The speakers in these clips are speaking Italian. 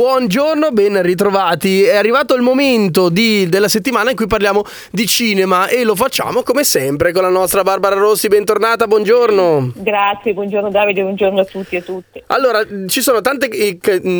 Buongiorno, ben ritrovati. È arrivato il momento di- della settimana in cui parliamo di cinema e lo facciamo come sempre con la nostra Barbara Rossi. Bentornata, buongiorno. Grazie, buongiorno Davide, buongiorno a tutti e a tutte. Allora, ci sono tante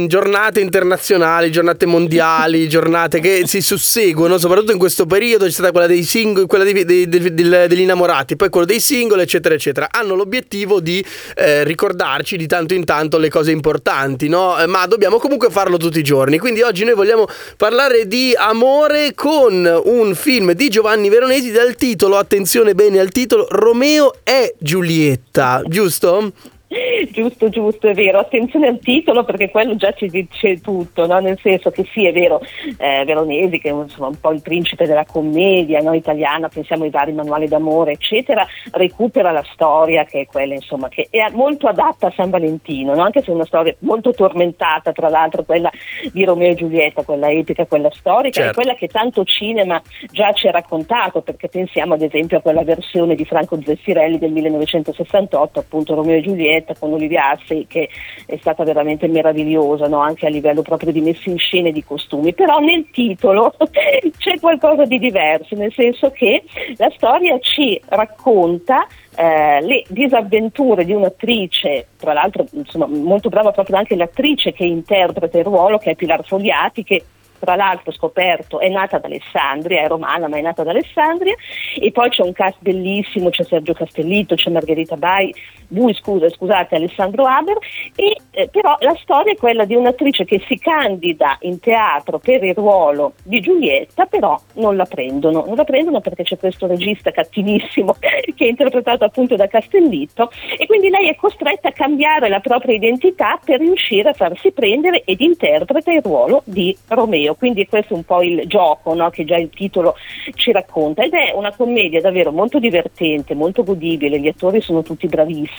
giornate internazionali, giornate mondiali, giornate che si susseguono, soprattutto in questo periodo c'è stata quella dei singoli, quella dei- dei- dei- degli innamorati, poi quello dei singoli, eccetera, eccetera. Hanno l'obiettivo di eh, ricordarci di tanto in tanto le cose importanti, no? Eh, Ma dobbiamo comunque farlo tutti i giorni. Quindi oggi noi vogliamo parlare di amore con un film di Giovanni Veronesi dal titolo, attenzione bene al titolo, Romeo e Giulietta, giusto? Giusto, giusto, è vero. Attenzione al titolo perché quello già ci dice tutto, no? nel senso che sì, è vero, eh, Veronesi che è insomma, un po' il principe della commedia no? italiana, pensiamo ai vari manuali d'amore, eccetera, recupera la storia che è quella insomma, che è molto adatta a San Valentino, no? anche se è una storia molto tormentata, tra l'altro quella di Romeo e Giulietta, quella epica, quella storica, Certo. è quella che tanto cinema già ci ha raccontato, perché pensiamo ad esempio a quella versione di Franco Zeffirelli del 1968, appunto Romeo e Giulietta con Olivia Assey, che è stata veramente meravigliosa, no? anche a livello proprio di messa in scena e di costumi. Però nel titolo c'è qualcosa di diverso, nel senso che la storia ci racconta eh, le disavventure di un'attrice, tra l'altro insomma, molto brava proprio anche l'attrice che interpreta il ruolo, che è Pilar Fogliati, che tra l'altro scoperto è nata ad Alessandria, è romana ma è nata ad Alessandria e poi c'è un cast bellissimo, c'è Sergio Castellitto, c'è Margherita Bai, Bui scusa, scusate, Alessandro Haber e eh, però la storia è quella di un'attrice che si candida in teatro per il ruolo di Giulietta però non la prendono, non la prendono perché c'è questo regista cattivissimo che è interpretato appunto da Castellitto e quindi lei è costretta a cambiare la propria identità per riuscire a farsi prendere ed interpreta il ruolo di Romeo. Quindi questo è un po' il gioco no, che già il titolo ci racconta. Ed è una commedia davvero molto divertente, molto godibile, gli attori sono tutti bravissimi,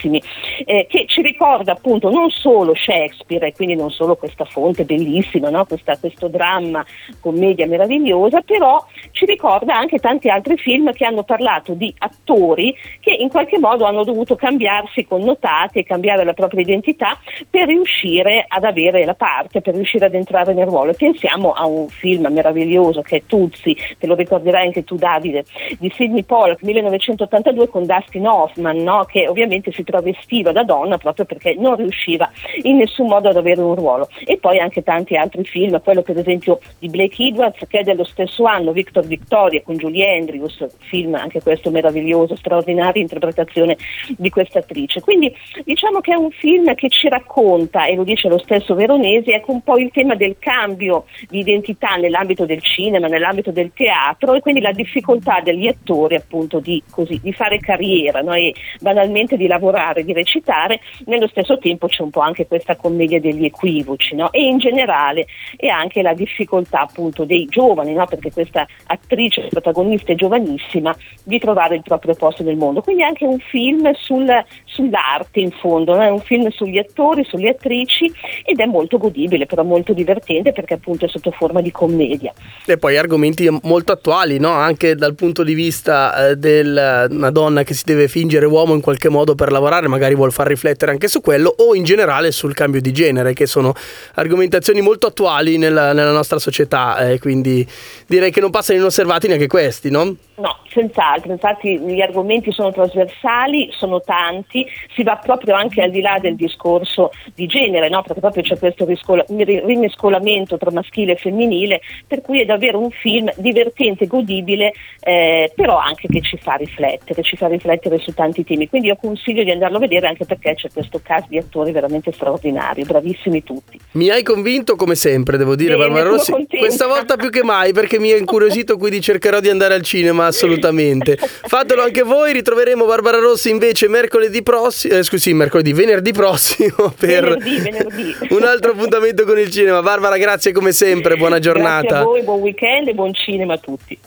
eh, che ci ricorda appunto non solo Shakespeare e quindi non solo questa fonte bellissima, no, questa- questo dramma, commedia meravigliosa, però ci ricorda anche tanti altri film che hanno parlato di attori che in qualche modo hanno dovuto cambiarsi connotati e cambiare la propria identità per riuscire ad avere la parte, per riuscire ad entrare nel ruolo. Pensiamo a un film meraviglioso che è Tuzzi, te lo ricorderai anche tu Davide, di Sidney Pollack 1982 con Dustin Hoffman, no? che ovviamente si travestiva da donna proprio perché non riusciva in nessun modo ad avere un ruolo. E poi anche tanti altri film, quello per esempio di Blake Edwards che è dello stesso anno, Victor Victoria con Julie Andrews, film anche questo meraviglioso, straordinaria interpretazione di questa attrice. Quindi diciamo che è un film che ci racconta, e lo dice lo stesso Veronesi, ecco un po' il tema del cambio di identità nell'ambito del cinema, nell'ambito del teatro e quindi la difficoltà degli attori appunto di, così, di fare carriera no? e banalmente di lavorare, di recitare, nello stesso tempo c'è un po' anche questa commedia degli equivoci no? e in generale e anche la difficoltà appunto dei giovani, no? perché questa attrice protagonista è giovanissima, di trovare il proprio posto nel mondo. Quindi è anche un film sul- sull'arte in fondo, no? è un film sugli attori, sulle attrici ed è molto godibile, però molto divertente perché appunto è sotto forma di commedia. E poi argomenti molto attuali? Anche dal punto di vista eh, una donna che si deve fingere uomo in qualche modo per lavorare, magari vuol far riflettere anche su quello, o in generale sul cambio di genere, che sono argomentazioni molto attuali nella, nella nostra società. eh, quindi direi che non passano inosservati neanche questi, no? No, senz'altro, infatti gli argomenti sono trasversali, sono tanti, si va proprio anche al di là del discorso di genere, no? perché proprio c'è questo riscola- rimescolamento tra maschile e femminile, per cui è davvero un film divertente, godibile, eh, però anche che ci fa riflettere, ci fa riflettere su tanti temi. Quindi io consiglio di andarlo a vedere anche perché c'è questo cast di attori veramente straordinario, bravissimi tutti. Mi hai convinto come sempre, devo dire, Bene, Barbara Rossi. Questa volta più che mai perché mi ha incuriosito, quindi cercherò di andare al cinema assolutamente. Fatelo anche voi, ritroveremo Barbara Rossi invece mercoledì prossimo, eh, scusi, mercoledì, venerdì prossimo per Venerdì, venerdì. un altro appuntamento con il cinema. Barbara, grazie come sempre, buona giornata. Grazie a voi, buon weekend e buon cinema a tutti.